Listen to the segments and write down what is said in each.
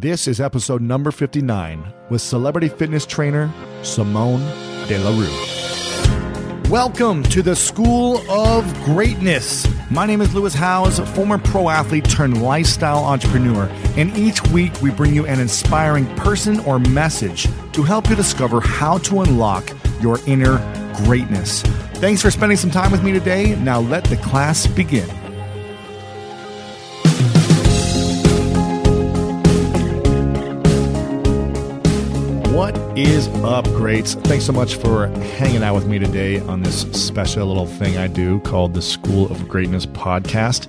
This is episode number 59 with celebrity fitness trainer Simone De La Rue. Welcome to the School of Greatness. My name is Lewis Howes, former pro athlete turned lifestyle entrepreneur, and each week we bring you an inspiring person or message to help you discover how to unlock your inner greatness. Thanks for spending some time with me today. Now let the class begin. Is up, greats? Thanks so much for hanging out with me today on this special little thing I do called the School of Greatness podcast.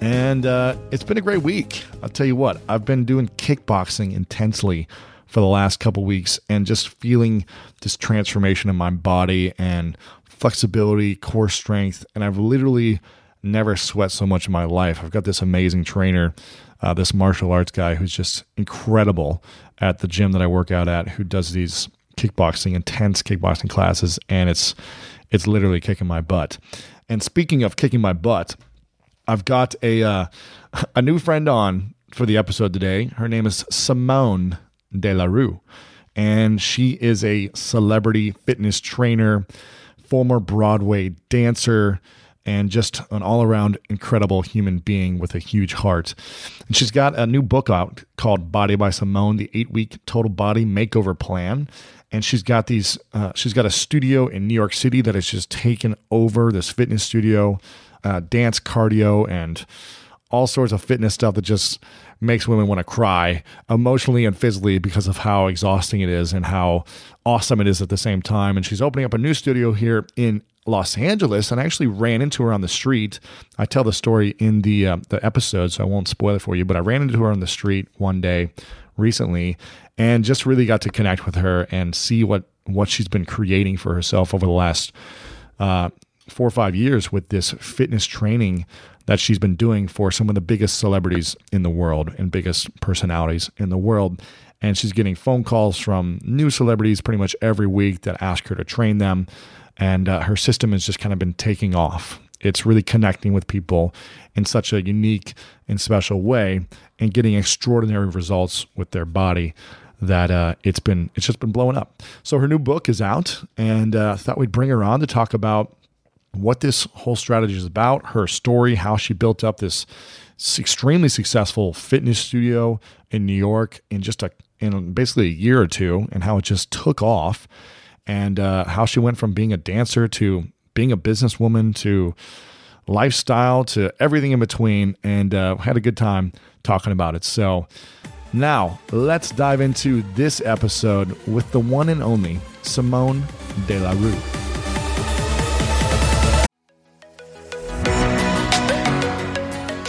And uh, it's been a great week. I'll tell you what, I've been doing kickboxing intensely for the last couple weeks and just feeling this transformation in my body and flexibility, core strength. And I've literally never sweat so much in my life. I've got this amazing trainer, uh, this martial arts guy who's just incredible at the gym that I work out at, who does these kickboxing, intense kickboxing classes, and it's it's literally kicking my butt. And speaking of kicking my butt, I've got a uh, a new friend on for the episode today. Her name is Simone De La Rue, and she is a celebrity fitness trainer, former Broadway dancer, and just an all around incredible human being with a huge heart. And she's got a new book out called Body by Simone, the eight week total body makeover plan. And she's got these, uh, she's got a studio in New York City that has just taken over this fitness studio, uh, dance, cardio, and all sorts of fitness stuff that just makes women want to cry emotionally and physically because of how exhausting it is and how awesome it is at the same time. And she's opening up a new studio here in Los Angeles and I actually ran into her on the street. I tell the story in the uh, the episode, so I won't spoil it for you. But I ran into her on the street one day recently and just really got to connect with her and see what what she's been creating for herself over the last uh, four or five years with this fitness training that she's been doing for some of the biggest celebrities in the world and biggest personalities in the world. And she's getting phone calls from new celebrities pretty much every week that ask her to train them and uh, her system has just kind of been taking off. It's really connecting with people in such a unique and special way and getting extraordinary results with their body that uh, it's been it's just been blowing up. So her new book is out, and uh, thought we'd bring her on to talk about what this whole strategy is about, her story, how she built up this extremely successful fitness studio in New York in just a in basically a year or two, and how it just took off and uh, how she went from being a dancer to being a businesswoman to lifestyle to everything in between and uh, had a good time talking about it. So now let's dive into this episode with the one and only Simone De La Rue.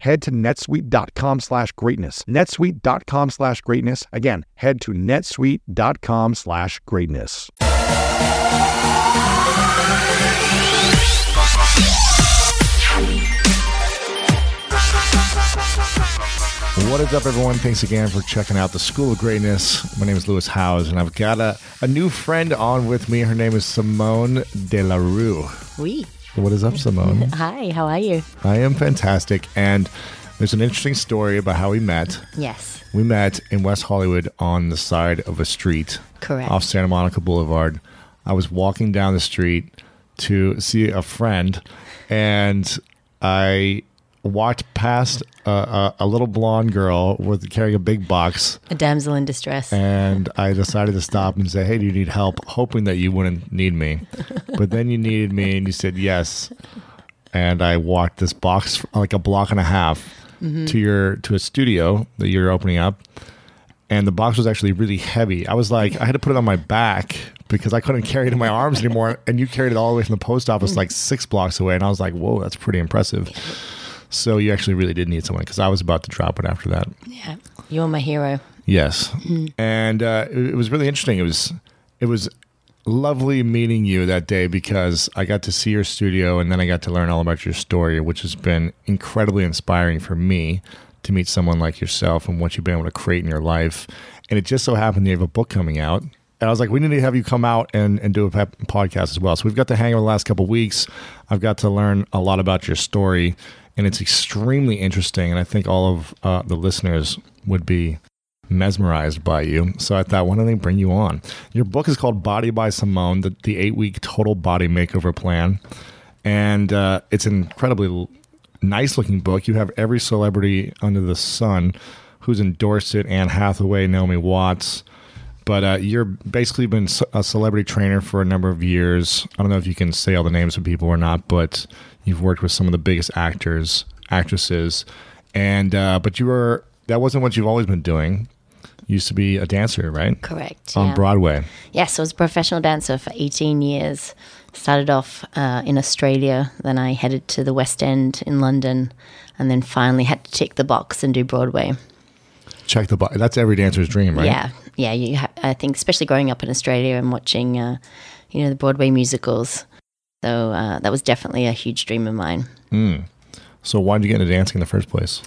Head to netsuite.com slash greatness. netsuite.com slash greatness. Again, head to netsuite.com slash greatness. What is up, everyone? Thanks again for checking out the School of Greatness. My name is Lewis Howes, and I've got a, a new friend on with me. Her name is Simone De La Rue. Oui. What is up, Simone? Hi, how are you? I am fantastic, and there's an interesting story about how we met. Yes, We met in West Hollywood on the side of a street correct. off Santa Monica Boulevard. I was walking down the street to see a friend, and I walked past a, a, a little blonde girl with carrying a big box, A damsel in distress. and I decided to stop and say, "Hey, do you need help?" Hoping that you wouldn't need me, but then you needed me, and you said yes, and I walked this box like a block and a half mm-hmm. to your to a studio that you're opening up, and the box was actually really heavy. I was like, I had to put it on my back because I couldn't carry it in my arms anymore, and you carried it all the way from the post office like six blocks away, and I was like, whoa, that's pretty impressive. So you actually really did need someone because I was about to drop it after that. yeah, you're my hero. Yes, and uh, it, it was really interesting. It was it was lovely meeting you that day because I got to see your studio and then I got to learn all about your story, which has been incredibly inspiring for me to meet someone like yourself and what you've been able to create in your life. And it just so happened you have a book coming out. And I was like, we need to have you come out and, and do a pep- podcast as well. So we've got to hang over the last couple of weeks. I've got to learn a lot about your story, and it's extremely interesting. And I think all of uh, the listeners would be mesmerized by you. So I thought, why don't they bring you on? Your book is called Body by Simone, the, the eight week total body makeover plan. And uh, it's an incredibly nice looking book. You have every celebrity under the sun who's endorsed it Anne Hathaway, Naomi Watts. But uh, you're basically been a celebrity trainer for a number of years. I don't know if you can say all the names of people or not, but you've worked with some of the biggest actors, actresses, and uh, but you were that wasn't what you've always been doing. You used to be a dancer, right? Correct. On yeah. Broadway. Yes, I was a professional dancer for 18 years. Started off uh, in Australia, then I headed to the West End in London, and then finally had to tick the box and do Broadway. Check the box. That's every dancer's dream, right? Yeah, yeah. You, ha- I think, especially growing up in Australia and watching, uh, you know, the Broadway musicals. So uh, that was definitely a huge dream of mine. So why did you get into dancing in the first place?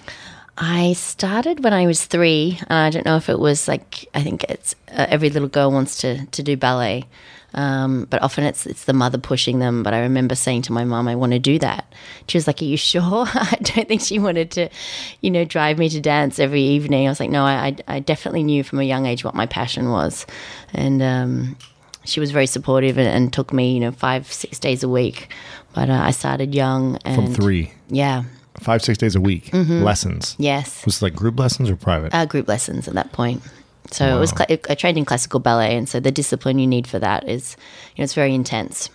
I started when I was three, and I don't know if it was like I think it's uh, every little girl wants to to do ballet, um, but often it's it's the mother pushing them. But I remember saying to my mom, "I want to do that." She was like, "Are you sure?" I don't think she wanted to, you know, drive me to dance every evening. I was like, "No, I I, definitely knew from a young age what my passion was," and um, she was very supportive and, and took me, you know, five six days a week. But uh, I started young and From three, yeah, five, six days a week, lessons. yes. Was it like group lessons or private? uh, group lessons at that point. So it was. Cl- I trained in classical ballet, and so the discipline you need for that is, you know, it's very intense.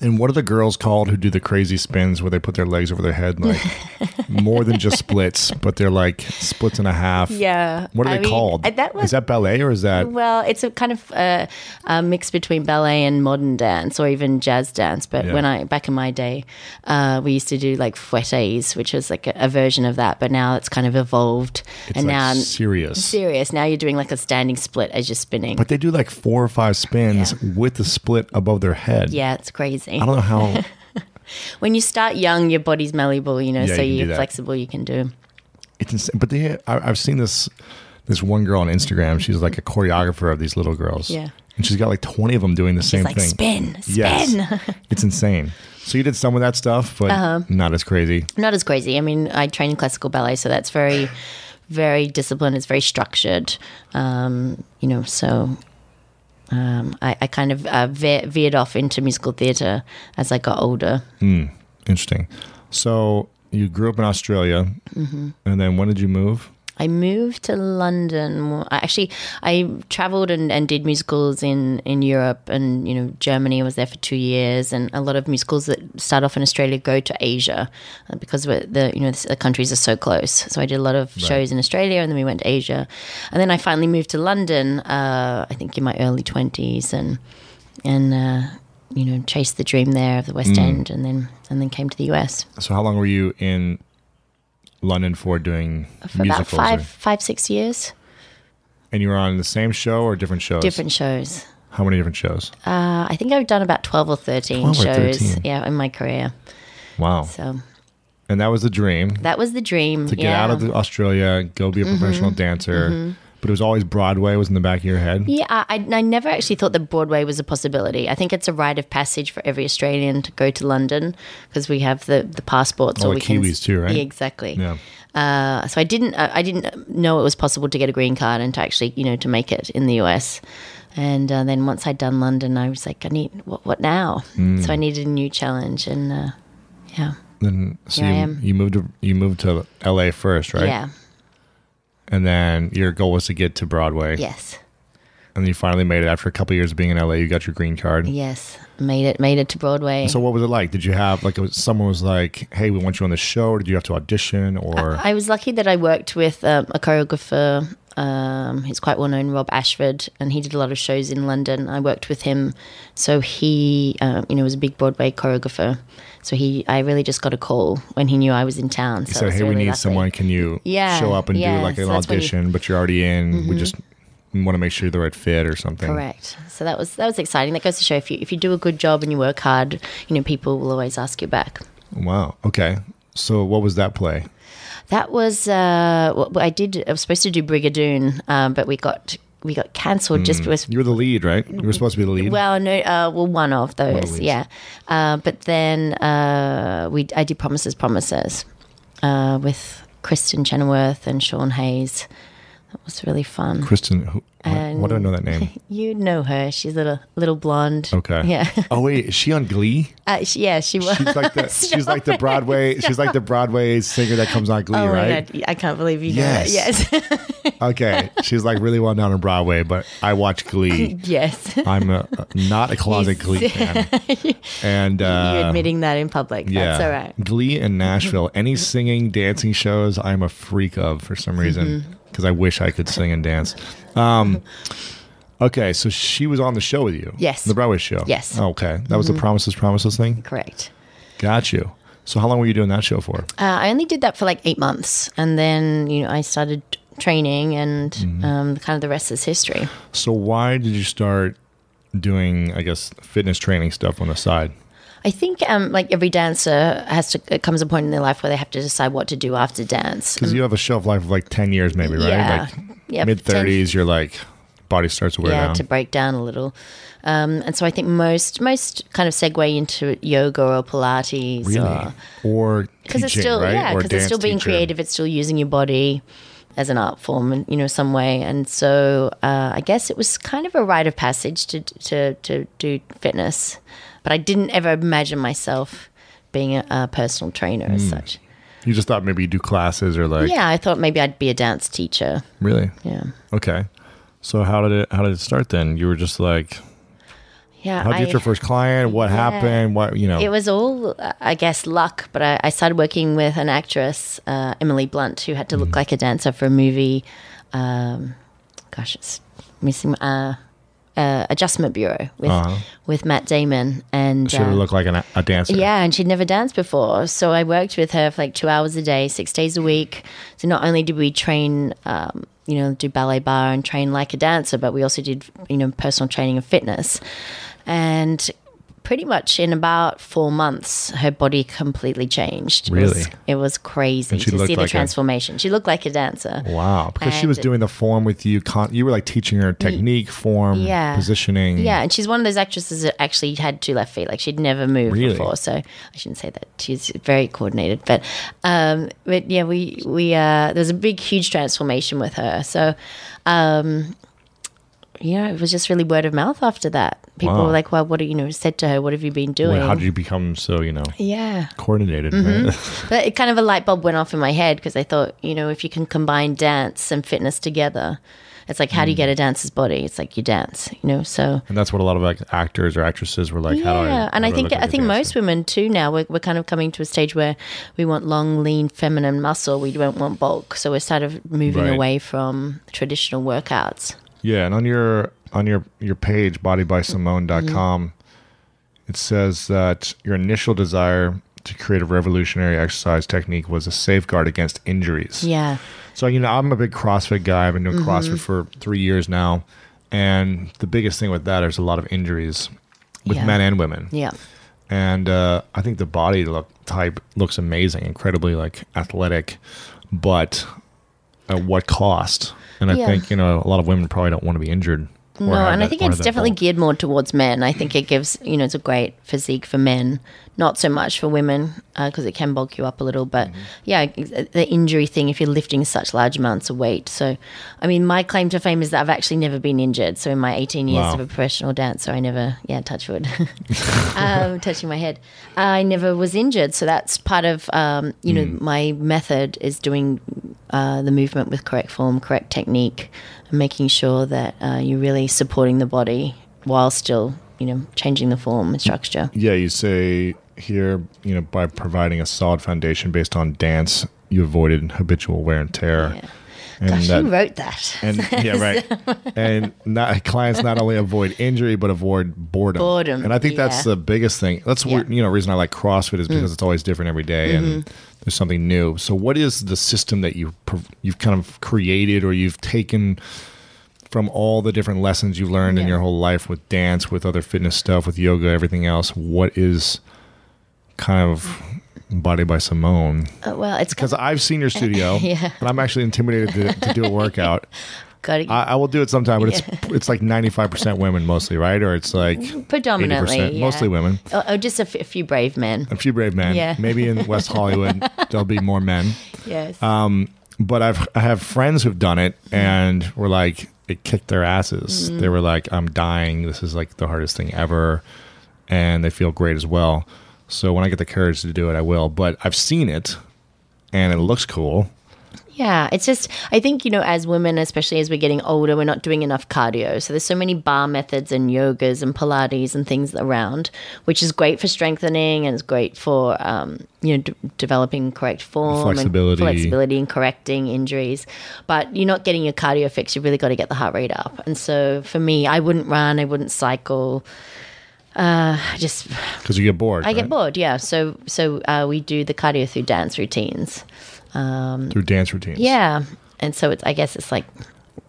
And what are the girls called who do the crazy spins where they put their legs over their head, like more than just splits, but they're like splits and a half? Yeah. What are I they mean, called? that was- is that ballet or is that? Well, it's a kind of uh, a mix between ballet and modern dance, or even jazz dance. But Yeah. when I back in my day, uh, we used to do like fouettes, which was like a, a version of that. But now it's kind of evolved, It's and like now serious. serious. Now you're doing like a standing split as you're spinning. But they do like four or five spins with the split above their head. yeah, it's crazy. I don't know how. When you start young, your body's malleable, you know, Yeah, so you can do you're that. flexible. You can do. It's insane. But they, I, I've seen this this one girl on Instagram. She's like a choreographer of these little girls. Yeah. And she's got like twenty of them doing the same like thing. spin, spin. Yes. it's insane. So you did some of that stuff, but Uh-huh. not as crazy. Not as crazy. I mean, I train in classical ballet, so that's very, very disciplined. It's very structured. Um, you know, so um, I, I kind of uh, ve- veered off into musical theatre as I got older. Interesting. So you grew up in Australia, Mm-hmm. and then when did you move? I moved to London. I actually I traveled and, and did musicals in, in Europe and you know Germany. I was there for two years, and a lot of musicals that start off in Australia go to Asia uh, because the you know the countries are so close. So I did a lot of shows in Australia, and then we went to Asia, and then I finally moved to London. Uh, I think in my early twenties, and and uh, you know chased the dream there of the West End, and then and then came to the US So how long were you in London for doing for about musicals? five or- five six years. and you were on the same show or different shows? Different shows. How many different shows? Uh, I think I've done about 12 or 13 12 or shows 13. yeah in my career. Wow. So And that was the dream that was the dream. to get yeah. Mm-hmm. out of Australia, go be a professional dancer. But it was always Broadway was in the back of your head. yeah, I, I never actually thought that Broadway was a possibility. I think it's a rite of passage for every Australian to go to London because we have the, the passports. All or the we can, Kiwis too, right? Yeah, exactly. Yeah. Uh, so I didn't I, I didn't know it was possible to get a green card and to actually you know to make it in the US. And uh, then once I'd done London, I was like, I need what, what now? Mm. So I needed a new challenge, and uh, yeah, Then so you, you moved to you moved to LA first, right? yeah, And then your goal was to get to Broadway. yes. And then you finally made it after a couple years of being in LA. You got your green card. Yes, made it. Made it to Broadway. So what was it like? Did you have like was, someone was like, "Hey, we want you on the show," or did you have to audition? Or I was lucky that I worked with um, a choreographer. Um, he's quite well known, Rob Ashford, and he did a lot of shows in London. I worked with him, so he, um, you know, was a big Broadway choreographer. So he, I really just got a call when he knew I was in town. so I said, was "Hey, we need lucky. someone. Can you Yeah, show up and yeah, do like an so when you- Mm-hmm. audition? but you're already in. We just want to make sure you're the right fit or something." Correct. So that was that was exciting. That goes to show if you if you do a good job and you work hard, you know, people will always ask you back. Wow. Okay. So what was that play? That was uh, what I did. I was supposed to do Brigadoon, um, but we got we got cancelled just because You were the lead, right? You were supposed to be the lead. Well, no, uh, well, one of those, leads. yeah. Uh, but then uh, we, I did Promises, Promises uh, with Kristin Chenoweth and Sean Hayes. That was really fun. Kristin. Who, what, why do I know that name? You know her; she's a little, little blonde. Okay. Yeah, Oh wait, is she on Glee? uh, she, yeah, she was. She's like the she's like the Broadway she's like the Broadway singer that comes on Glee, Oh my right? god! I can't believe you Yes. know that. Okay, she's like really well known on Broadway, but I watch Glee. Yes, yes. I'm a, not a closet You Glee fan, and uh, you admitting that in public. yeah, That's all right. Glee in Nashville. Any singing, dancing shows, I'm a freak of for some reason Mm-hmm. Because I wish I could sing and dance. Um, okay, so she was on the show with you. Yes. the Broadway show. Yes. Mm-hmm. Okay, that was the Promises Promises thing. Correct. Got you. So how long were you doing that show for? Uh, I only did that for like eight months, and then you know I started training, and Mm-hmm. um, kind of the rest is history. So why did you start doing, I guess, fitness training stuff on the side? I think um, like every dancer has to it comes a point in their life where they have to decide what to do after dance. Because you have a shelf life of like ten years, maybe, right? Yeah. Like Yeah, mid thirties, you're like body starts to wear yeah, down. to break down a little. Um, and so I think most most kind of segue into yoga or Pilates really, or or because it's still right? yeah because it's still being teacher. creative it's still using your body as an art form in you know some way and so uh, i guess it was kind of a rite of passage to to to do fitness but i didn't ever imagine myself being a, a personal trainer as Hmm. such You just thought maybe you do classes or like yeah i thought maybe i'd be a dance teacher really yeah okay. So how did it how did it start then? You were just like, yeah how did you get your first client? What happened? What you know? It was all, I guess, luck. But I, I started working with an actress, uh, Emily Blunt, who had to Mm. look like a dancer for a movie. Um, gosh, it's missing. Uh, uh, Adjustment Bureau with Uh-huh. with Matt Damon, and Should have uh, looked like an, a dancer. yeah, and she'd never danced before. So I worked with her for like two hours a day, six days a week. So not only did we train, um, you know, do ballet barre and train like a dancer, but we also did, you know, personal training and fitness. And pretty much in about four months, her body completely changed. It was, Really? it was crazy to see the like a- transformation. she looked like a dancer. Wow, because she was doing the form with you. Con- you were like teaching her technique, form, yeah. positioning. Yeah, and she's one of those actresses that actually had two left feet. Like she'd never moved Really? before, so I shouldn't say that. She's very coordinated, but um, but yeah, we we uh, there was a big, huge transformation with her. So, um, you know, it was just really word of mouth after that. people Wow. were like, "Well, what you know?" Said to her, "What have you been doing?" How did you become so you know yeah. coordinated? Mm-hmm. right? But it kind of a light bulb went off in my head because I thought, you know, if you can combine dance and fitness together, it's like, how do you Mm. get a dancer's body? It's like you dance, you know. So and that's what a lot of like actors or actresses were like. how do I? yeah, and I think like I think dancer? most women too now we're, we're kind of coming to a stage where we want long, lean, feminine muscle. We don't want bulk, so we're sort of moving Right. away from traditional workouts. Yeah, and on your on your your page bodybysimone.com Mm-hmm. it says that your initial desire to create a revolutionary exercise technique was a safeguard against injuries. Yeah, So you know, I'm a big CrossFit guy. I've been doing Mm-hmm. CrossFit for 3 years now, and the biggest thing with that is a lot of injuries with Yeah. men and women. yeah, And uh, I think the body look type looks amazing, incredibly like athletic, but at what cost? And I Yeah. think you know a lot of women probably don't want to be injured. No, and I think it's definitely bulk. geared more towards men. I think it gives, you know, it's a great physique for men, not so much for women because it can bulk you up a little. But Mm-hmm. yeah, the injury thing if you're lifting such large amounts of weight. So, I mean, my claim to fame is that I've actually never been injured. So, in my 18 years Wow. of a professional dancer, I never, yeah, touch wood, um, touching my head, I never was injured. So that's part of, um, you know, Mm. my method is doing uh, the movement with correct form, correct technique, and making sure that uh, you're really supporting the body while still, you know, changing the form and structure. Yeah, you say here, you know, by providing a solid foundation based on dance, you avoided habitual wear and tear. Yeah. And Gosh, that- who wrote that? and yeah, right. And not, clients not only avoid injury but avoid boredom. Boredom, and I think that's yeah. the biggest thing. That's Yeah. Mm. what you know. Reason I like CrossFit is because it's always different every day and Mm-hmm. there's something new. So, what is the system that you you've kind of created or you've taken from all the different lessons you've learned in your whole life with dance, with other fitness stuff, with yoga, everything else? What is kind of Body by Simone? Uh, well, it's Because I've seen your studio, Yeah. and I'm actually intimidated to, to do a workout. I, I will do it sometime, but it's it's like ninety five percent women mostly, right? Or it's like predominantly 80%, yeah. mostly women. Oh, oh, just a, f- a few brave men. A few brave men. Yeah. Maybe in West Hollywood there'll be more men. Yes. Um, but I've I have friends who've done it and were like it kicked their asses. Mm. They were like, I'm dying. This is like the hardest thing ever, and they feel great as well. So when I get the courage to do it, I will. But I've seen it, and it looks cool. Yeah, it's just I think you know as women, especially as we're getting older, we're not doing enough cardio. So there's so many bar methods and yogas and Pilates and things around, which is great for strengthening and it's great for um, you know d- developing correct form, Flexibility. and flexibility, and correcting injuries. But you're not getting your cardio fix. You've really got to get the heart rate up. And so for me, I wouldn't run, I wouldn't cycle. Uh, just Because you get bored. I get bored. Yeah. So so uh, we do the cardio through dance routines. through dance routines. Yeah, and so it's I guess it's like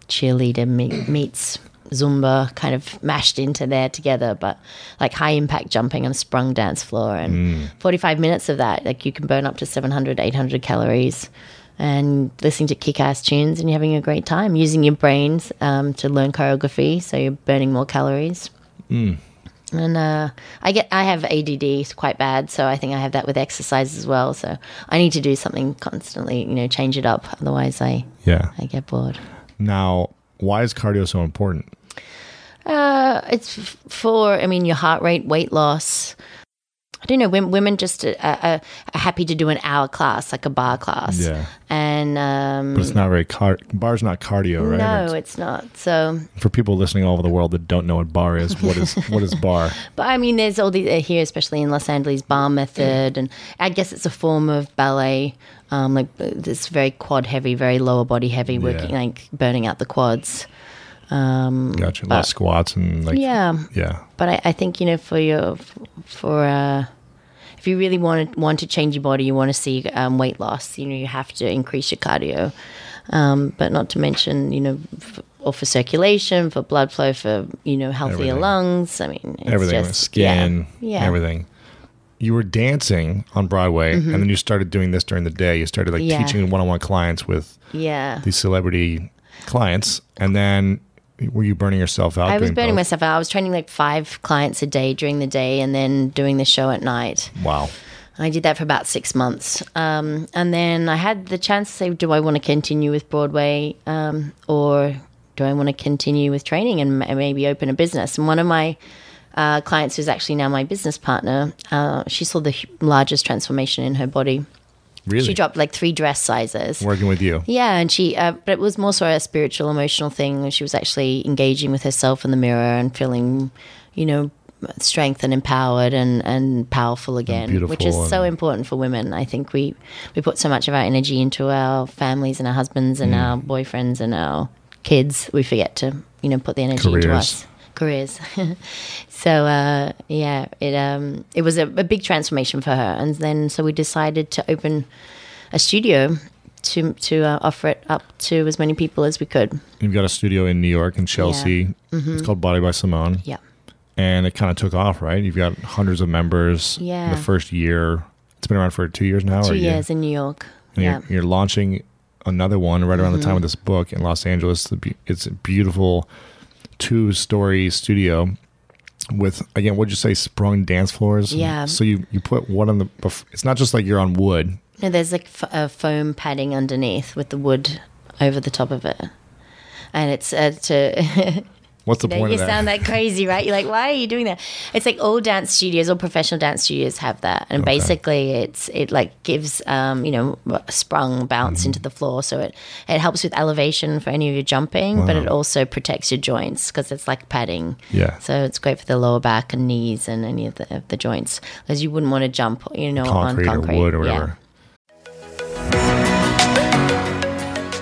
cheerleader me- meets Zumba kind of mashed into there together, but like high impact jumping on a sprung dance floor and 45 minutes of that, like you can burn up to 700, 800 calories and listening to kick ass tunes and you're having a great time using your brains um, to learn choreography. So you're burning more calories. And uh, I get I have ADD it's quite bad, so I think I have that with exercise as well. So I need to do something constantly, you know, change it up. Otherwise, I Yeah. I get bored. Now, why is cardio so important? Uh, it's f- for I mean your heart rate, weight loss. I don't know. Women, women just uh, uh, are happy to do an hour class, like a barre class. Yeah. And um, But it's not very car- bar's not cardio, right? no, It's- it's not. So, for people listening all over the world that don't know what bar is, what is what is bar? but I mean, there's all the uh, here, especially in Los Angeles, bar method, and I guess it's a form of ballet. Um, like uh, this very quad heavy, very lower body heavy, working Yeah. like burning out the quads. Um, Gotcha. A lot of squats and like yeah, yeah. but I, I think you know for your for uh, if you really want to want to change your body, you want to see um, weight loss. You know, you have to increase your cardio, um, but not to mention you know. F- or for circulation, for blood flow, for you know healthier Everything. lungs. I mean, it's everything, just, skin, yeah, yeah. everything. You were dancing on Broadway, and then you started doing this during the day. You started like Mm-hmm. Yeah. teaching one-on-one clients with Yeah, these celebrity clients, and then were you burning yourself out? I was burning both? myself out. I was training like five clients a day during the day, and then doing the show at night. Wow. I did that for about six months. Um, and then I had the chance to say, do I want to continue with Broadway um, or do I want to continue with training and maybe open a business? And one of my uh, clients who's actually now my business partner, uh, she saw the largest transformation in her body. Really? She dropped like three dress sizes. Working with you. Yeah, and she, uh, but it was more so a spiritual, emotional thing. She was actually engaging with herself in the mirror and feeling, you know, strength and empowered and, and powerful again, which is so important for women. I think we we put so much of our energy into our families and our husbands Mm. and our boyfriends and our kids. We forget to, you know, put the energy into us careers. so uh, yeah, it um, it was a, a big transformation for her, and then so we decided to open a studio to to uh, offer it up to as many people as we could. You've got a studio in New York and Chelsea. It's called Body by Simone. Yeah, And it kind of took off, right? You've got hundreds of members. in Yeah. The first year. It's been around for two years now? two or a year? years in New York. And yeah, Mm-hmm. you're, you're launching another one right around the time of this book in Los Angeles. It's a beautiful two story studio with, again, what'd you say, sprung dance floors? Yeah. So you, you put one on the, it's not just like you're on wood. no, there's like f- a foam padding underneath with the wood over the top of it, and it's uh, to. What's the You, know, point you of that? sound like crazy, right? You're like, why are you doing that? It's like all dance studios, all professional dance studios have that, and basically, it's it like gives um, you know a sprung bounce Mm-hmm. into the floor, so it it helps with elevation for any of your jumping, but it also protects your joints because it's like padding. Yeah. So it's great for the lower back and knees and any of the of the joints, because you wouldn't want to jump, you know, concrete, on concrete or wood or Yeah.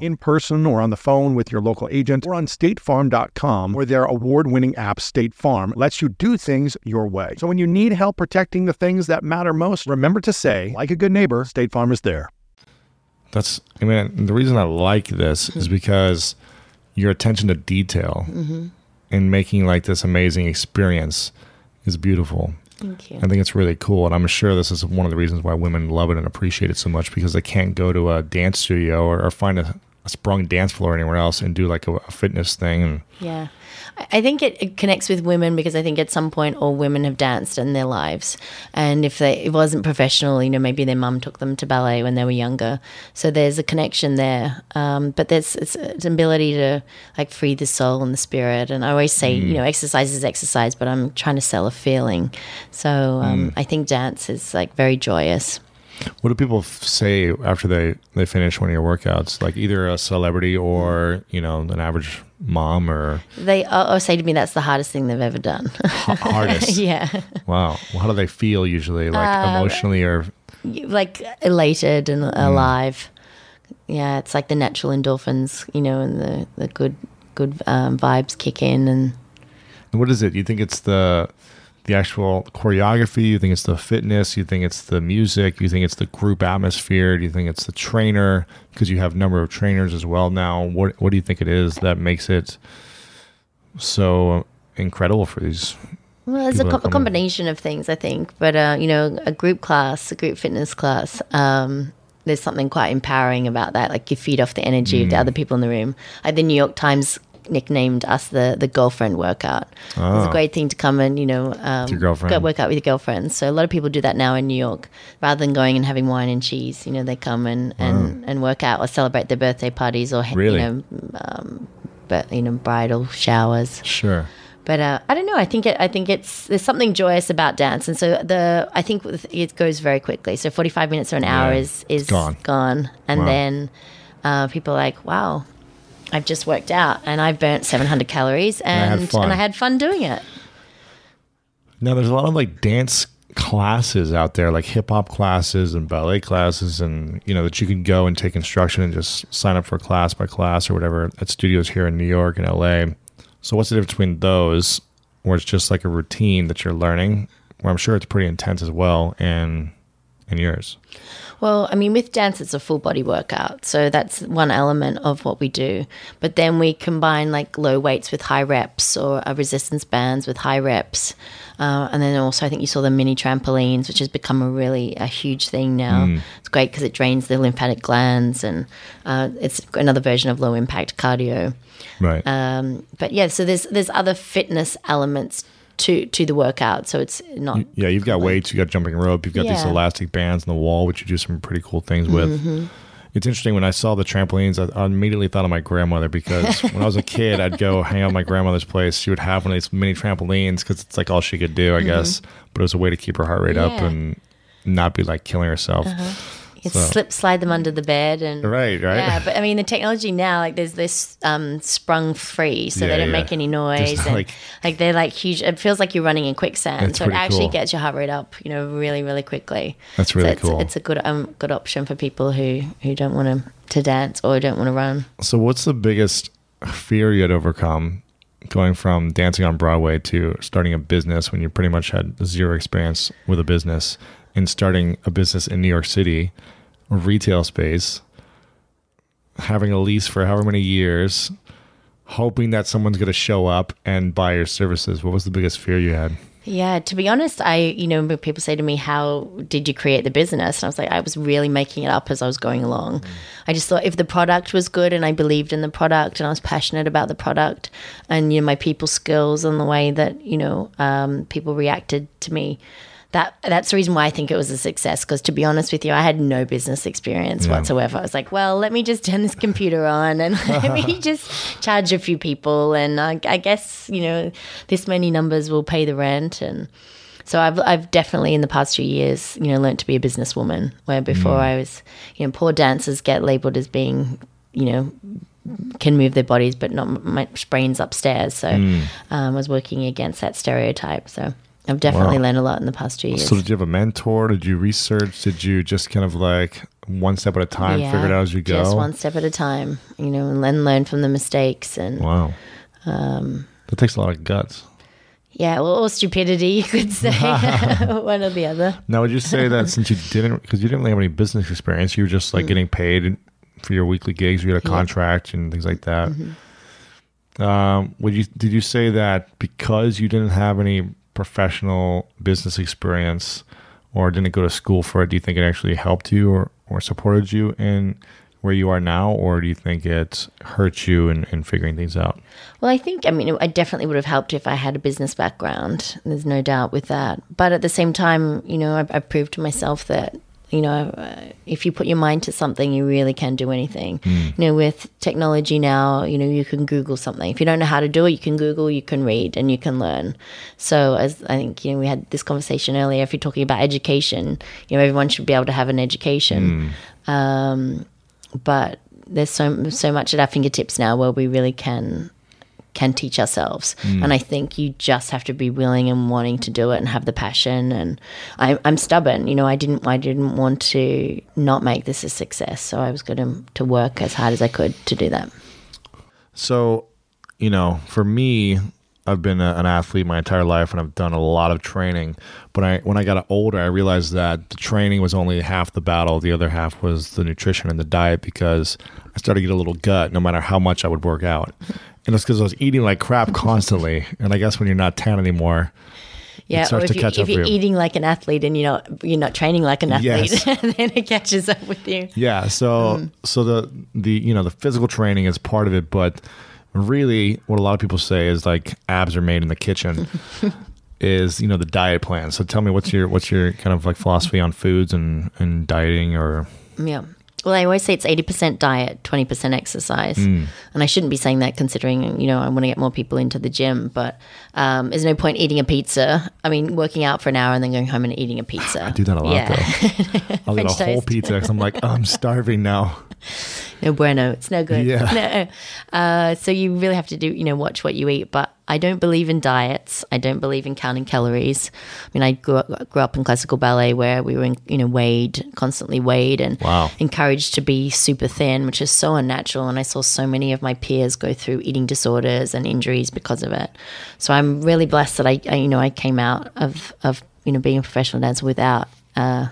In person or on the phone with your local agent or on statefarm.com where their award-winning app State Farm lets you do things your way. So when you need help protecting the things that matter most, remember to say, like a good neighbor, State Farm is there. That's, I mean, the reason I like this is mm-hmm. because your attention to detail mm-hmm. in making like this amazing experience is beautiful. Thank you. I think it's really cool, and I'm sure this is one of the reasons why women love it and appreciate it so much because they can't go to a dance studio or, or find a, a sprung dance floor anywhere else and do like a, a fitness thing. And Yeah. I- think it, it connects with women because I think at some point all women have danced in their lives. And if they, it wasn't professional, you know, maybe their mum took them to ballet when they were younger. So there's a connection there. Um, but there's it's, it's an ability to like free the soul and the spirit. And I always say, you know, exercise is exercise, but I'm trying to sell a feeling. So um, I think dance is like very joyous. What do people f- say after they they finish one of your workouts? Like either a celebrity or you know an average mom or They uh, say to me that's the hardest thing they've ever done. h- artist. yeah. Wow. Well, how do they feel usually? Like emotionally or like elated and alive. Yeah, it's like the natural endorphins, you know, and the, the good good um, vibes kick in, And what is it? You think it's the the actual choreography? You think it's the fitness? You think it's the music? You think it's the group atmosphere? Do you think it's the trainer? Because you have number of trainers as well now. What what do you think it is that makes it so incredible for these? Well, it's a, a combination of things, I think. But uh, you know, a group class, a group fitness class, um, there's something quite empowering about that. Like you feed off the energy Mm. of the other people in the room. Like the New York Times nicknamed us the the girlfriend workout. It's a Oh. great thing to come and you know um, your girlfriend. go work out with your girlfriends. So a lot of people do that now in New York, rather than going and having wine and cheese. You know, they come and and, and work out or celebrate their birthday parties or Really? you know, um, but you know, bridal showers. Sure. But uh, I don't know. I think it, I think it's there's something joyous about dance, and so the I think it goes very quickly. So 45 minutes or an hour Yeah, is is gone. gone, and Wow. then uh, people are like, "Wow, I've just worked out and I've burnt 700 calories, I had and fun." and I had fun doing it." Now there's a lot of like dance classes out there, like hip hop classes and ballet classes, and you know that you can go and take instruction and just sign up for class by class or whatever at studios here in New York and LA. So what's the difference between those, where it's just like a routine that you're learning, where I'm sure it's pretty intense as well, and and yours? Well, I mean, with dance, it's a full body workout. So that's one element of what we do. But then we combine like low weights with high reps or uh, resistance bands with high reps. Uh, and then also, I think you saw the mini trampolines, which has become a really a huge thing now. It's great because it drains the lymphatic glands and uh, it's another version of low impact cardio. Right. Um, but yeah, so there's there's other fitness elements to to the workout. So it's not yeah, you've got weights, you've got jumping rope, you've got these Yeah. Mm-hmm. elastic bands on the wall, which you do some pretty cool things with. It's interesting when I saw the trampolines, I, I immediately thought of my grandmother because when I was a kid, I'd go hang out at my grandmother's place. She would have one of these mini trampolines because it's like all she could do, I guess. But it was a way to keep her heart rate up Mm-hmm. Yeah. Uh-huh. and not be like killing herself. You So- slip slide them under the bed and Right, right. Yeah, but I mean the technology now, like there's this um, sprung free, so Yeah, they don't yeah. make any noise, Just and like- like, they're like huge. It feels like you're running in quicksand, so it actually cool. gets your heart rate up, you know, really, really quickly. That's So really it's, cool. It's a good um, good option for people who who don't want to to dance or don't want to run. So, what's the biggest fear you had overcome going from dancing on Broadway to starting a business when you pretty much had zero experience with a business and starting a business in New York City, a retail space, having a lease for however many years, hoping that someone's going to show up and buy your services? What was the biggest fear you had? Yeah, to be honest, I you know people say to me, "How did you create the business?" and I was like, I was really making it up as I was going along. I just thought if the product was good and I believed in the product and I was passionate about the product and you know my people skills and the way that you know um, people reacted to me. That that's the reason why I think it was a success. Because to be honest with you, I had no business experience whatsoever. I was like, well, let me just turn this computer on and let me just charge a few people, and I, I guess you know this many numbers will pay the rent. And so I've I've definitely in the past few years, you know, learned to be a businesswoman. Where before I was, you know, poor dancers get labeled as being, you know, can move their bodies but not much brains upstairs. So um, I was working against that stereotype. So I've definitely Wow. learned a lot in the past two years. So, did you have a mentor? Did you research? Did you just kind of like one step at a time figure it out as you go? Just one step at a time, you know, and then learn from the mistakes and Wow. Um, that takes a lot of guts. yeah, or, or stupidity, you could say, one or the other. Now, would you say that since you didn't, because you didn't really have any business experience, you were just Mm. like getting paid for your weekly gigs, you had a contract and things like that. Mm-hmm. Um, would you did you say that because you didn't have any professional business experience or didn't go to school for it, do you think it actually helped you or, or supported you in where you are now, or do you think it hurt you in, in figuring things out? Well, I think, I mean, I definitely would have helped if I had a business background. There's no doubt with that. But at the same time, you know, I've, I've proved to myself that, you know, uh, if you put your mind to something, you really can do anything. You know, with technology now, you know, you can Google something. If you don't know how to do it, you can Google, you can read, and you can learn. So, as I think, you know, we had this conversation earlier, if you're talking about education, you know, everyone should be able to have an education. Um, but there's so so much at our fingertips now where we really can can teach ourselves. Mm. And i think you just have to be willing and wanting to do it and have the passion. And I'm, I'm stubborn you know i didn't i didn't want to not make this a success. So i was going to to work as hard as i could to do that. So, you know, for me, I've been a, an athlete my entire life, and I've done a lot of training. But I, when I got older, I realized that the training was only half the battle. The other half was the nutrition and the diet because I started to get a little gut, no matter how much I would work out. And it's because I was eating like crap constantly. and I guess when you're not tan anymore, Yeah, or starts if, to you, catch if you're you. eating like an athlete and you're not you're not training like an athlete, Yes. then it catches up with you. Yeah. So Mm. so the the you know the physical training is part of it, but really what a lot of people say is like abs are made in the kitchen. is you know the diet plan. So tell me what's your what's your kind of like philosophy on foods and and dieting or Yeah. Well, I always say it's 80% diet, 20% exercise. Hmm. And I shouldn't be saying that considering, you know, I want to get more people into the gym. But um, there's no point eating a pizza. I mean, working out for an hour and then going home and eating a pizza. I do that a lot Yeah. though. I'll get a French whole pizza because I'm like "Oh, I'm starving now. no bueno. It's no good. Yeah. No. Uh, so you really have to do, you know, watch what you eat. But I don't believe in diets. I don't believe in counting calories. I mean, I grew up, grew up in classical ballet where we were, in, you know, weighed, constantly weighed and Wow. encouraged to be super thin, which is so unnatural. And I saw so many of my peers go through eating disorders and injuries because of it. So I'm really blessed that I, I you know, I came out of, of, you know, being a professional dancer without, uh,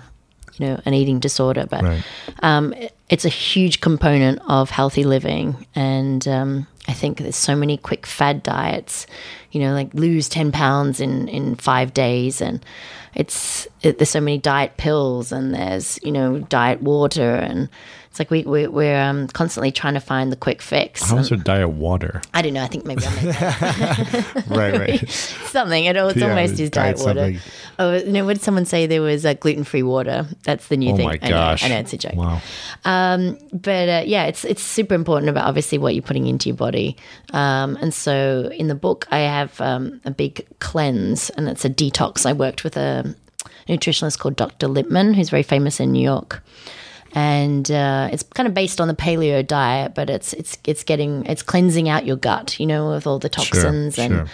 you know, an eating disorder. But Right. um, it- it's a huge component of healthy living. And um, I think there's so many quick fad diets, you know, like lose 10 pounds in, in five days. And it's, it, there's so many diet pills and there's, you know, diet water. And it's like we, we, we're um, constantly trying to find the quick fix. How is there diet water? I don't know. I think maybe I'm right, right. something. It, it's Yeah, almost is diet diet water. something. Oh, you know, did someone say there was uh, gluten free water? That's the new Oh thing. my I know, gosh. I know, it's a joke. Wow. Um, but uh, yeah, it's it's super important about obviously what you're putting into your body. Um, and so in the book, I have um, a big cleanse, and it's a detox. I worked with a nutritionist called Dr. Lipman, who's very famous in New York. And uh, it's kind of based on the paleo diet, but it's it's it's getting it's cleansing out your gut, you know, with all the toxins sure. and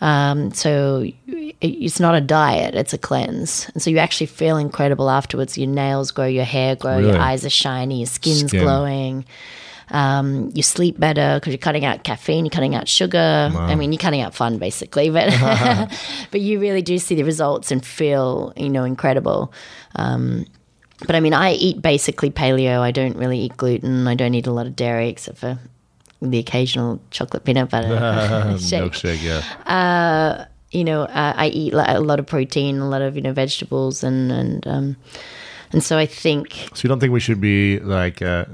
um, so it, it's not a diet; it's a cleanse, and so you actually feel incredible afterwards. Your nails grow, your hair grow, Really? your eyes are shiny, your skin's Skin. glowing. Um, you sleep better because you're cutting out caffeine, you're cutting out sugar. I mean, you're cutting out fun basically, but but you really do see the results and feel you know incredible. Um, but I mean, I eat basically paleo. I don't really eat gluten. I don't eat a lot of dairy except for the occasional chocolate peanut butter shake Milkshake, yeah. you know, uh, I eat a lot of protein, a lot of you know vegetables, and and um, and so I think So you don't think we should be like uh,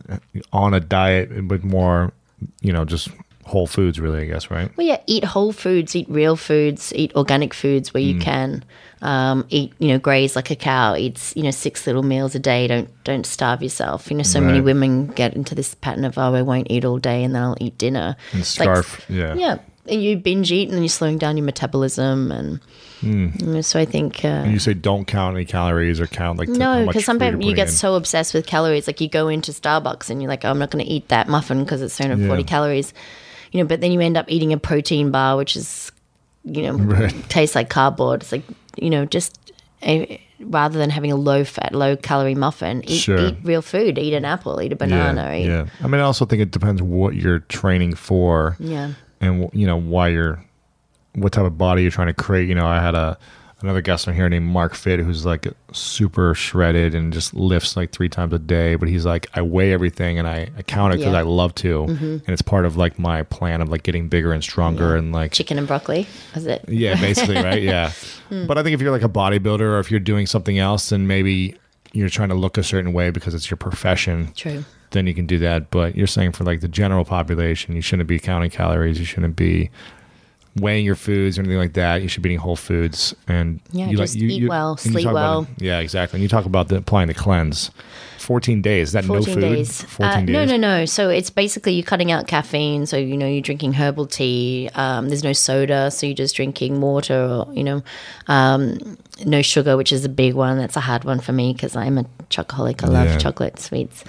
on a diet with more, you know, just whole foods, really? I guess, right? well, yeah, eat whole foods, eat real foods, eat organic foods where you can. Um, eat you know graze like a cow. Eat you know six little meals a day. Don't don't starve yourself. You know so many women get into this pattern of oh I won't eat all day and then I'll eat dinner. And It's like- yeah. yeah. And you binge eat and then you're slowing down your metabolism and you know, so I think uh, And you say don't count any calories or count like No, because sometimes you get in. so obsessed with calories. Like you go into Starbucks and you're like, oh, I'm not going to eat that muffin because it's 340 Yeah. calories. You know, but then you end up eating a protein bar, which is, you know, Right. tastes like cardboard. It's like, you know, just a, rather than having a low fat, low calorie muffin, eat, Sure. eat real food. Eat an apple. Eat a banana. yeah, eat, yeah. I mean, I also think it depends what you're training for. Yeah. and you know why you're what type of body you're trying to create you know i had a another guest on here named mark fit who's like super shredded and just lifts like three times a day but he's like i weigh everything and i, I count it because Yeah. Mm-hmm. i love to and it's part of like my plan of like getting bigger and stronger and like Chicken and broccoli. Was it? yeah basically right yeah Hmm. but i think if you're like a bodybuilder or if you're doing something else then maybe you're trying to look a certain way because it's your profession True. then you can do that. But you're saying for like the general population, you shouldn't be counting calories. You shouldn't be weighing your foods or anything like that. You should be eating whole foods and Yeah, you just eat well, and you sleep talk about well. yeah, exactly. And you talk about the, applying the cleanse. Fourteen days. Is that 14 no food? days. Fourteen Uh, days. No, no, no. So it's basically you're cutting out caffeine. So, you know, you're drinking herbal tea. Um, there's no soda. So you're just drinking water or, you know, um, no sugar, which is a big one. That's a hard one for me because I'm a chocoholic. I love Yeah. chocolate sweets.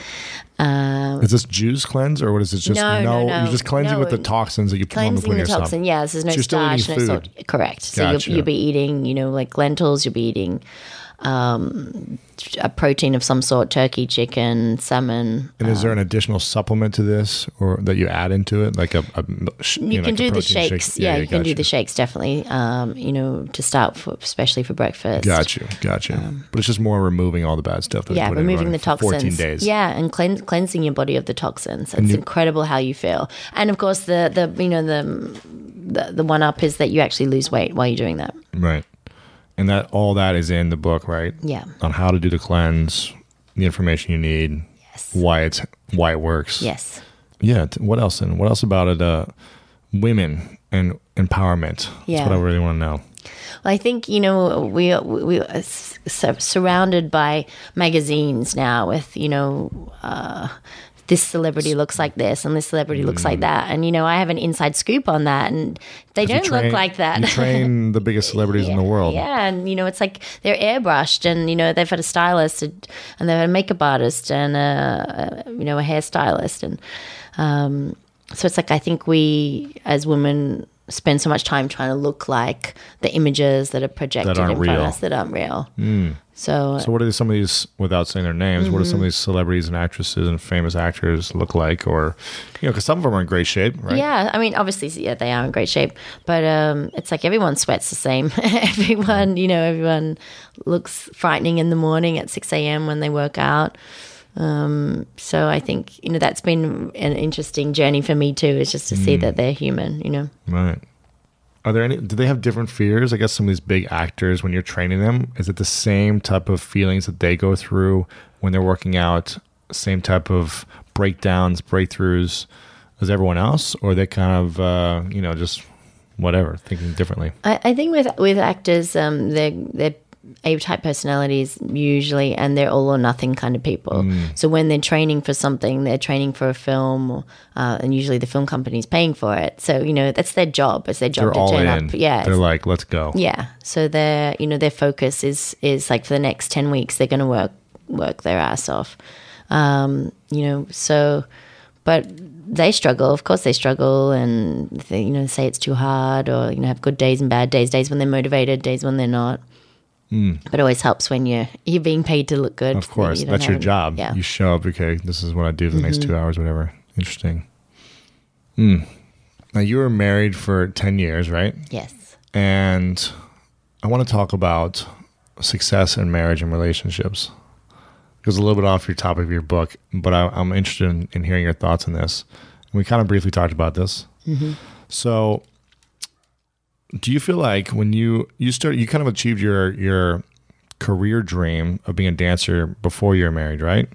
Um, Is this juice cleanse or what is it? Just No, no, no. You're just cleansing No, with the toxins that you want to cleansing put in the yourself. toxin. Yes, there's no So starch, no salt. Correct. So Gotcha. you'll, you'll be eating, you know, like lentils. You'll be eating um, a protein of some sort: turkey, chicken, salmon. And is there an additional supplement to this, or that you add into it, like a? a sh- You, know, can like do the shakes. shake? Yeah, you can do the shakes definitely. Um, you know, to start for, especially for breakfast. Got you, got you. but it's just more removing all the bad stuff. That Um, Yeah, removing the toxins. Fourteen days. Yeah, and clean, cleansing your body of the toxins. It's you- incredible how you feel. And of course, the the you know the the, the one up is that you actually lose weight while you're doing that. Right. And that all that is in the book, right? Yeah. On how to do the cleanse, the information you need, Yes. why it's why it works. Yes. Yeah. What else? And what else about it? Uh, women and empowerment. That's Yeah. what I really want to know. Well, I think you know we we are s- surrounded by magazines now with you know. Uh, this celebrity looks like this, and this celebrity looks like that, and you know I have an inside scoop on that, and they don't train- look like that. You train the biggest celebrities in the world. Yeah, and you know, it's like they're airbrushed, and you know, they've had a stylist, and and they've had a makeup artist, and a, a you know, a hairstylist, and um, so it's like I think we as women spend so much time trying to look like the images that are projected aren't in front real. of us that aren't real. So, So what are some of these, without saying their names, what do Mm-hmm. some of these celebrities and actresses and famous actors look like? Or, you know, because some of them are in great shape, right? Yeah, I mean, obviously, yeah, they are in great shape, but um, it's like everyone sweats the same. everyone, you know, everyone looks frightening in the morning at six a.m. when they work out. Um, so I think you know that's been an interesting journey for me too. Is just to see that they're human. You know, Right. Are there any? Do they have different fears? I guess some of these big actors, when you're training them, is it the same type of feelings that they go through when they're working out? Same type of breakdowns, breakthroughs as everyone else, or they kind of, uh, you know, just whatever, thinking differently. I, I think with with actors, um, they're they're A type personalities usually, and they're all or nothing kind of people. So when they're training for something, they're training for a film, or, uh, and usually the film company's paying for it. So you know that's their job. It's their job They're to all turn in. up. Yeah, They're like, let's go. yeah. So their you know their focus is is like for the next ten weeks they're going to work work their ass off. Um, you know, so but they struggle. Of course, they struggle, and they, you know say it's too hard, or you know have good days and bad days. Days when they're motivated, days when they're not. Mm. But it always helps when you're you're being paid to look good. Of course, You that's your have- job. Yeah. You show up. Okay, this is what I do for the next mm-hmm. two hours, whatever. Interesting. Mm. Now you were married for ten years, right? yes. And I want to talk about success in marriage and relationships. It goes a little bit off your topic of your book, but I, I'm interested in, in hearing your thoughts on this. We kind of briefly talked about this. Mm-hmm. So, do you feel like when you you start, you kind of achieved your your career dream of being a dancer before you were married, right?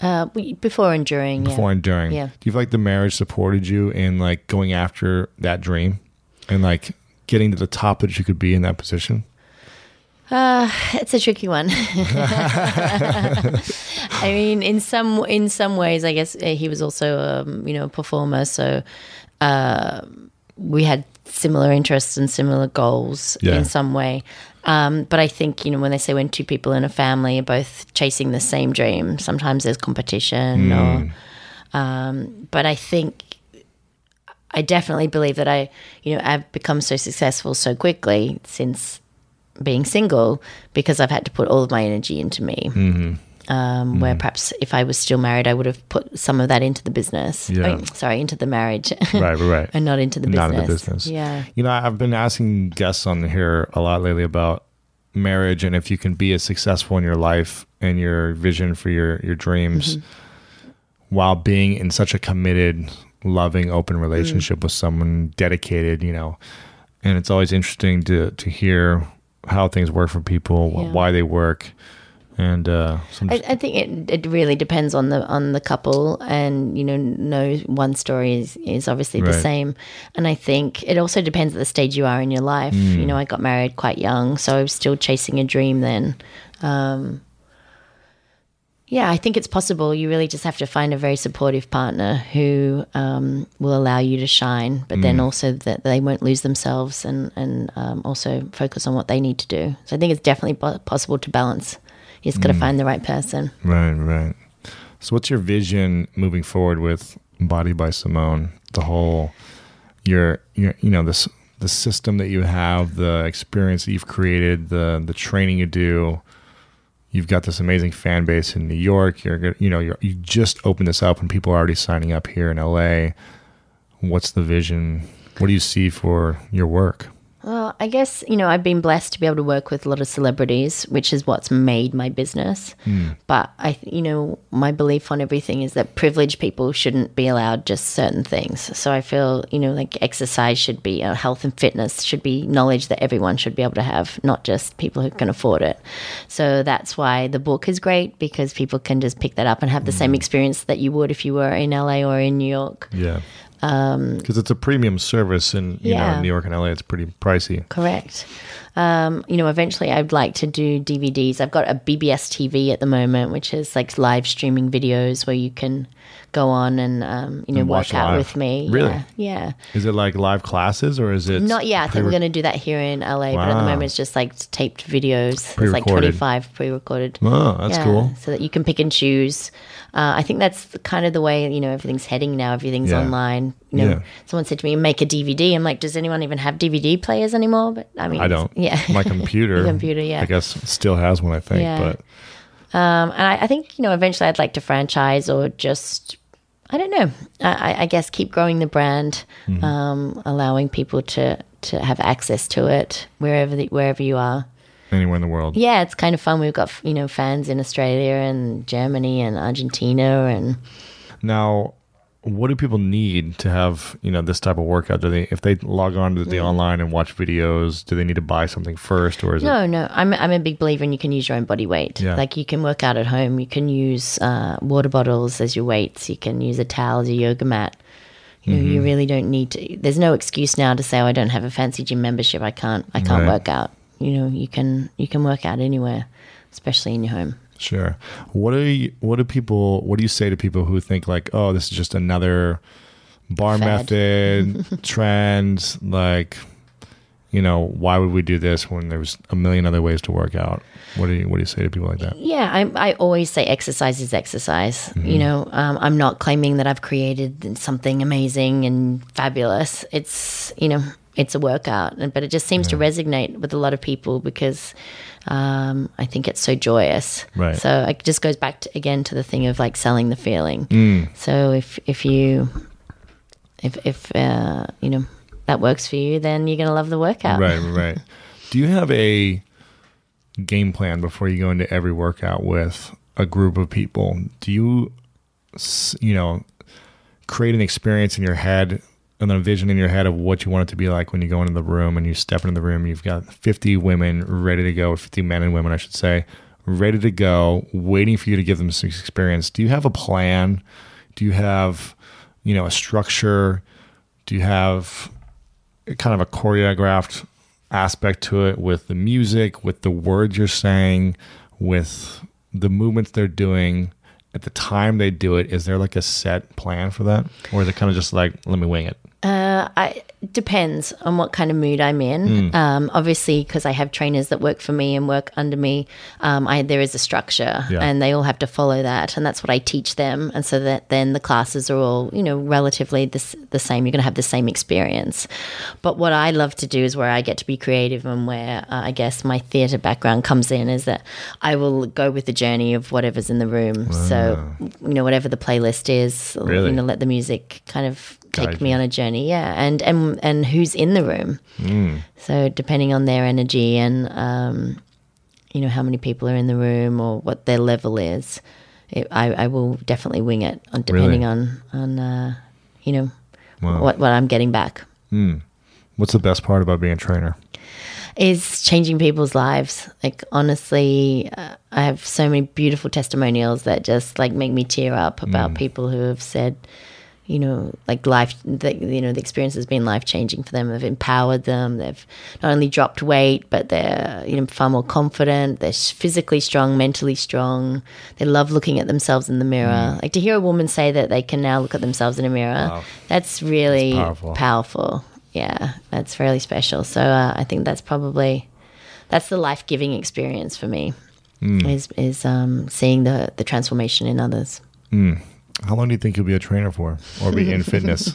Uh, before and during. Before yeah. and during. Yeah. Do you feel like the marriage supported you in like going after that dream and like getting to the top that you could be in that position? It's a tricky one. I mean, in some in some ways, I guess uh, he was also um, you know a performer, so uh, we had similar interests and similar goals Yeah. in some way. Um, but I think you know when they say when two people in a family are both chasing the same dream, sometimes there's competition. Or, um, but I think I definitely believe that I, you know, I've become so successful so quickly since being single because I've had to put all of my energy into me. Mm-hmm. Um, Where mm. perhaps if I was still married, I would have put some of that into the business. I mean, oh, sorry, into the marriage, Right, right, right. and not into the business. Not in the business. Yeah. You know, I've been asking guests on here a lot lately about marriage and if you can be as successful in your life and your vision for your your dreams mm-hmm. while being in such a committed, loving, open relationship mm. with someone dedicated, you know. And it's always interesting to to hear how things work for people, Yeah. why they work. And uh some I, I think it, it really depends on the on the couple, and you know, no one story is, is obviously the Right. same. And I think it also depends at the stage you are in your life. Mm. You know, I got married quite young, so I was still chasing a dream then. Um, yeah, I think it's possible. You really just have to find a very supportive partner who um, will allow you to shine, but Mm. then also that they won't lose themselves and and um, also focus on what they need to do. So I think it's definitely possible to balance. You just got Mm. to find the right person. Right, right. So, what's your vision moving forward with Body by Simone? The whole, your, your, you know, this the system that you have, the experience that you've created, the the training you do. you've got this amazing fan base in New York. You're you know you're, you just opened this up and people are already signing up here in LA. What's the vision? What do you see for your work? Well, I guess, you know, I've been blessed to be able to work with a lot of celebrities, which is what's made my business. But I, you know, my belief on everything is that privileged people shouldn't be allowed just certain things. So I feel, you know, like exercise should be, uh, health and fitness should be knowledge that everyone should be able to have, not just people who can afford it. So that's why the book is great because people can just pick that up and have the same experience that you would if you were in LA or in New York. Yeah. Because it's a premium service, and you know, in New York and LA, it's pretty pricey. Correct. Um, you know, eventually I'd like to do DVDs. I've got a BBS TV at the moment, which is like live streaming videos where you can go on and, um, you know, And work out live. with me. Really? Yeah. yeah. Is it like live classes, or is it Not yet. I think we're going to do that here in LA, but at the moment it's just like taped videos. It's like 25 pre recorded. Oh, that's cool. So that you can pick and choose. Uh, I think that's the- kind of the way, you know, everything's heading now. Everything's Yeah. online. You know, Yeah. someone said to me, make a DVD. I'm like, does anyone even have DVD players anymore? But I mean, I don't. Yeah. My computer. Computer, yeah. I guess still has one. I think, Yeah. but Um, and I, I think you know eventually I'd like to franchise or just I don't know. I, I- I guess keep growing the brand, Mm-hmm. um, allowing people to to have access to it wherever the, wherever you are. Anywhere in the world. Yeah, it's kind of fun. We've got you know fans in Australia and Germany and Argentina and Now, what do people need to have you know this type of workout? Do they if they log on to the online and watch videos, do they need to buy something first, or is it? no, no. I'm I'm a big believer in you can use your own body weight. Yeah. Like you can work out at home. You can use uh, water bottles as your weights. You can use a towel as a yoga mat. You know, Mm-hmm. you really don't need to. There's no excuse now to say, "Oh, I don't have a fancy gym membership. I can't. I can't Right. work out." You know, you can you can work out anywhere, especially in your home. Sure. What do you, what do people what do you say to people who think like, oh, this is just another barre Fad. method trend? Like, you know, why would we do this when there's a million other ways to work out? What do you what do you say to people like that? Yeah, I, I always say exercise is exercise. You know, um, I'm not claiming that I've created something amazing and fabulous. It's you know, it's a workout, and- but it just seems to resonate with a lot of people because um, I think it's so joyous. Right. So it just goes back to, again to the thing of like selling the feeling. So if if you if if uh, you know that works for you, then you're gonna love the workout. Right, right. Do you have a game plan before you go into every workout with a group of people? Do you, you know, create an experience in your head and then a vision in your head of what you want it to be like when you go into the room and you step into the room? You've got 50 women ready to go, 50 men and women, I should say, ready to go, waiting for you to give them some experience. Do you have a plan? Do you have, you know, a structure? Do you have kind of a choreographed aspect to it with the music, with the words you're saying, with the movements they're doing at the time they do it. Is there like a set plan for that, or is it kind of just like let me wing it? Uh, I depends on what kind of mood I'm in. Hmm. Um, obviously, because I have trainers that work for me and work under me, um, I, there is a structure, Yeah. and they all have to follow that, and that's what I teach them. And so that then the classes are all, you know, relatively the, the same. You're going to have the same experience. But what I love to do is where I get to be creative, and where uh, I guess my theatre background comes in is that I will go with the journey of whatever's in the room. So you know, whatever the playlist is, Really? you know, let the music kind of take Guide me on a journey yeah. And and and who's in the room. Hmm. so depending on their energy and um you know how many people are in the room or what their level is it, I, I will definitely wing it on depending on on uh you know what what i'm getting back. What's the best part about being a trainer? is changing people's lives. Like honestly, uh, I have so many beautiful testimonials that just like make me tear up about people who have said, you know, like life, the, you know, the experience has been life changing for them. They've empowered them. They've not only dropped weight, but they're you know far more confident. They're physically strong, mentally strong. They love looking at themselves in the mirror. Like to hear a woman say that they can now look at themselves in a mirror. That's really powerful. powerful. Yeah, that's really special. So uh, I think that's probably that's the life giving experience for me. Is is um, seeing the the transformation in others. How long do you think you'll be a trainer for or be in fitness?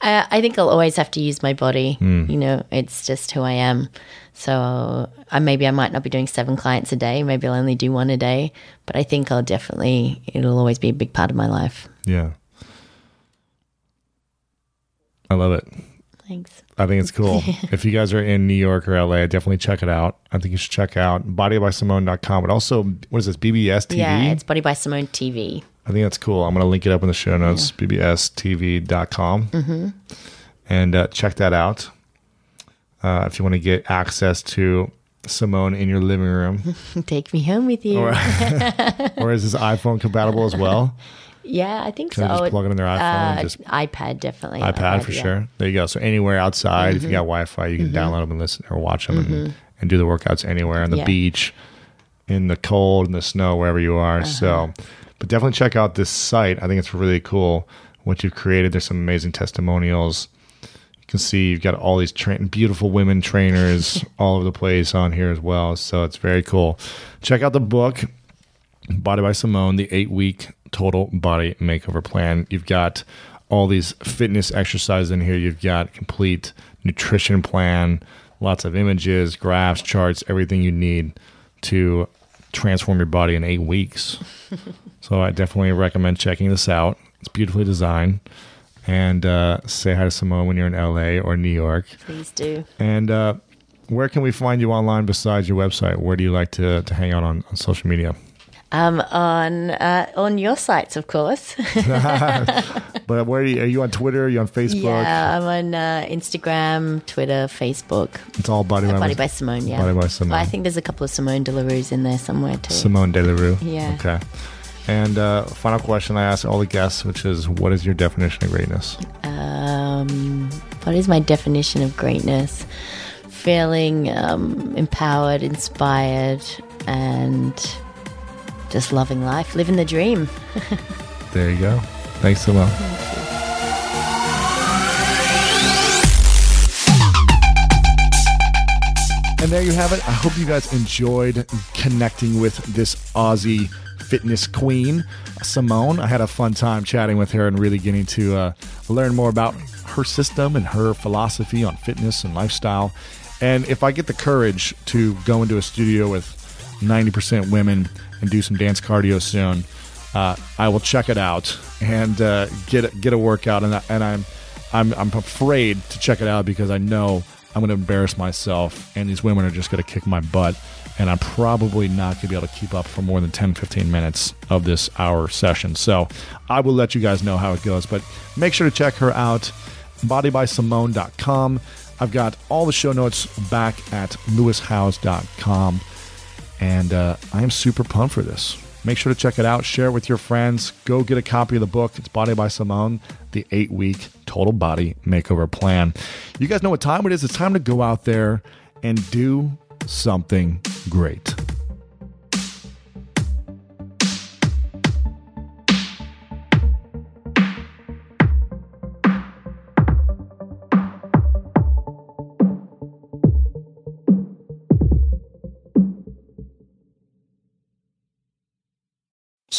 I, I think I'll always have to use my body. Hmm. You know, it's just who I am. So I, maybe I might not be doing seven clients a day. Maybe I'll only do one a day. But I think I'll definitely, it'll always be a big part of my life. Yeah. I love it. Thanks. I think it's cool. if you guys are in New York or LA, definitely check it out. I think you should check out bodybysimone.com, but also, what is this, BBS TV? Yeah, it's Body by Simone TV. I think that's cool. I'm going to link it up in the show notes, bbstv.com. Mm-hmm. And uh, check that out. Uh, if you want to get access to Simone in your living room. Take me home with you. or, or is this iPhone compatible as well? yeah, I think Can so. they just plug it in their iPhone Uh, just iPad, definitely. iPad for yeah. sure. There you go. So anywhere outside, if Mm-hmm. you got Wi-Fi, you can download them and listen or watch them and, and do the workouts anywhere on the Yeah. beach, in the cold, in the snow, wherever you are. Uh-huh. So, but definitely check out this site. I think it's really cool what you've created. There's some amazing testimonials. You can see you've got all these tra- beautiful women trainers all over the place on here as well. So it's very cool. Check out the book. Body by Simone, the eight week total body makeover plan. You've got all these fitness exercises in here. You've got complete nutrition plan, lots of images, graphs, charts, everything you need to transform your body in eight weeks. so I definitely recommend checking this out. It's beautifully designed. And uh, say hi to Simone when you're in LA or New York. Please do. And uh, where can we find you online besides your website? Where do you like to, to hang out on, on social media? Um, on uh, on your sites, of course. But where are you, are you on Twitter? Are you on Facebook? yeah, I'm on uh, Instagram, Twitter, Facebook. It's all Body by, Body by Simone, yeah. Body by Simone. Well, I think there's a couple of Simone De La Rues in there somewhere too. Simone De La Rue. Yeah. Okay. And uh, final question I ask all the guests, which is, what is your definition of greatness? um, what is my definition of greatness? Feeling um, empowered, inspired, and just loving life, living the dream. There you go. Thanks, Simone. And there you have it. I hope you guys enjoyed connecting with this Aussie fitness queen, Simone. I had a fun time chatting with her and really getting to uh, learn more about her system and her philosophy on fitness and lifestyle. And if I get the courage to go into a studio with 90% women and do some dance cardio soon, uh, I will check it out and uh, get get a workout. And, I, and I'm I'm I'm afraid to check it out because I know I'm going to embarrass myself, and these women are just going to kick my butt, and I'm probably not going to be able to keep up for more than 10, 15 minutes of this hour session. So I will let you guys know how it goes, but make sure to check her out, bodybysimone.com. I've got all the show notes back at lewishowes.com. And uh, I am super pumped for this. Make sure to check it out, share it with your friends. Go get a copy of the book. It's Body by Simone, the eight week total body makeover plan. You guys know what time it is. It's time to go out there and do something great.